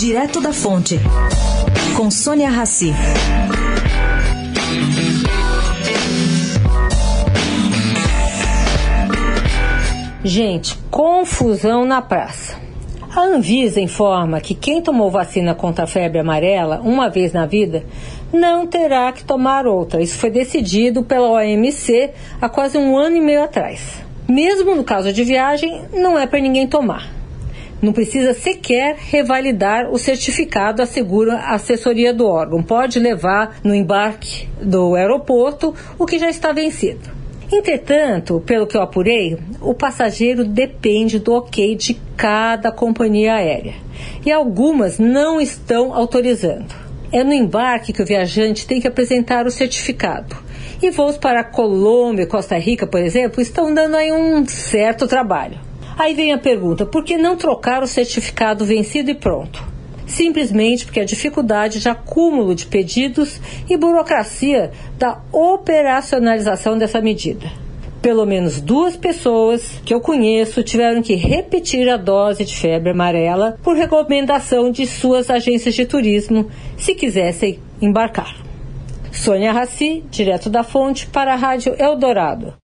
Direto da Fonte, com Sônia Rassi. Gente, confusão na praça. A Anvisa informa que quem tomou vacina contra a febre amarela uma vez na vida não terá que tomar outra. Isso foi decidido pela OMC há quase um ano e meio atrás. Mesmo no caso de viagem, não é para ninguém tomar. Não precisa sequer revalidar o certificado, assegura a assessoria do órgão. Pode levar no embarque do aeroporto o que já está vencido. Entretanto, pelo que eu apurei, o passageiro depende do ok de cada companhia aérea. E algumas não estão autorizando. É no embarque que o viajante tem que apresentar o certificado. E voos para Colômbia e Costa Rica, por exemplo, estão dando aí um certo trabalho. Aí vem a pergunta: por que não trocar o certificado vencido e pronto? Simplesmente porque a dificuldade de acúmulo de pedidos e burocracia da operacionalização dessa medida. Pelo menos duas pessoas que eu conheço tiveram que repetir a dose de febre amarela por recomendação de suas agências de turismo se quisessem embarcar. Sônia Raci, direto da fonte, para a Rádio Eldorado.